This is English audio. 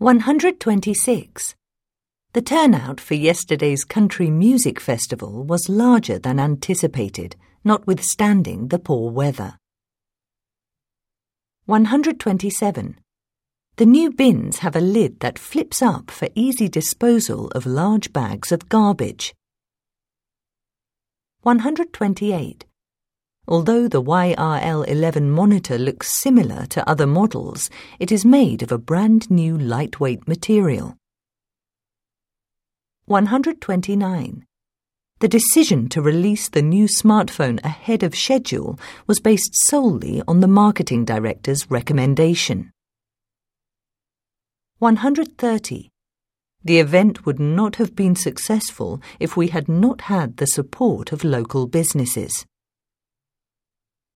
126. The turnout for yesterday's country music festival was larger than anticipated, notwithstanding the poor weather. 127. The new bins have a lid that flips up for easy disposal of large bags of garbage. 128. Although the YRL11 monitor looks similar to other models, it is made of a brand new lightweight material. 129. The decision to release the new smartphone ahead of schedule was based solely on the marketing director's recommendation. 130. The event would not have been successful if we had not had the support of local businesses.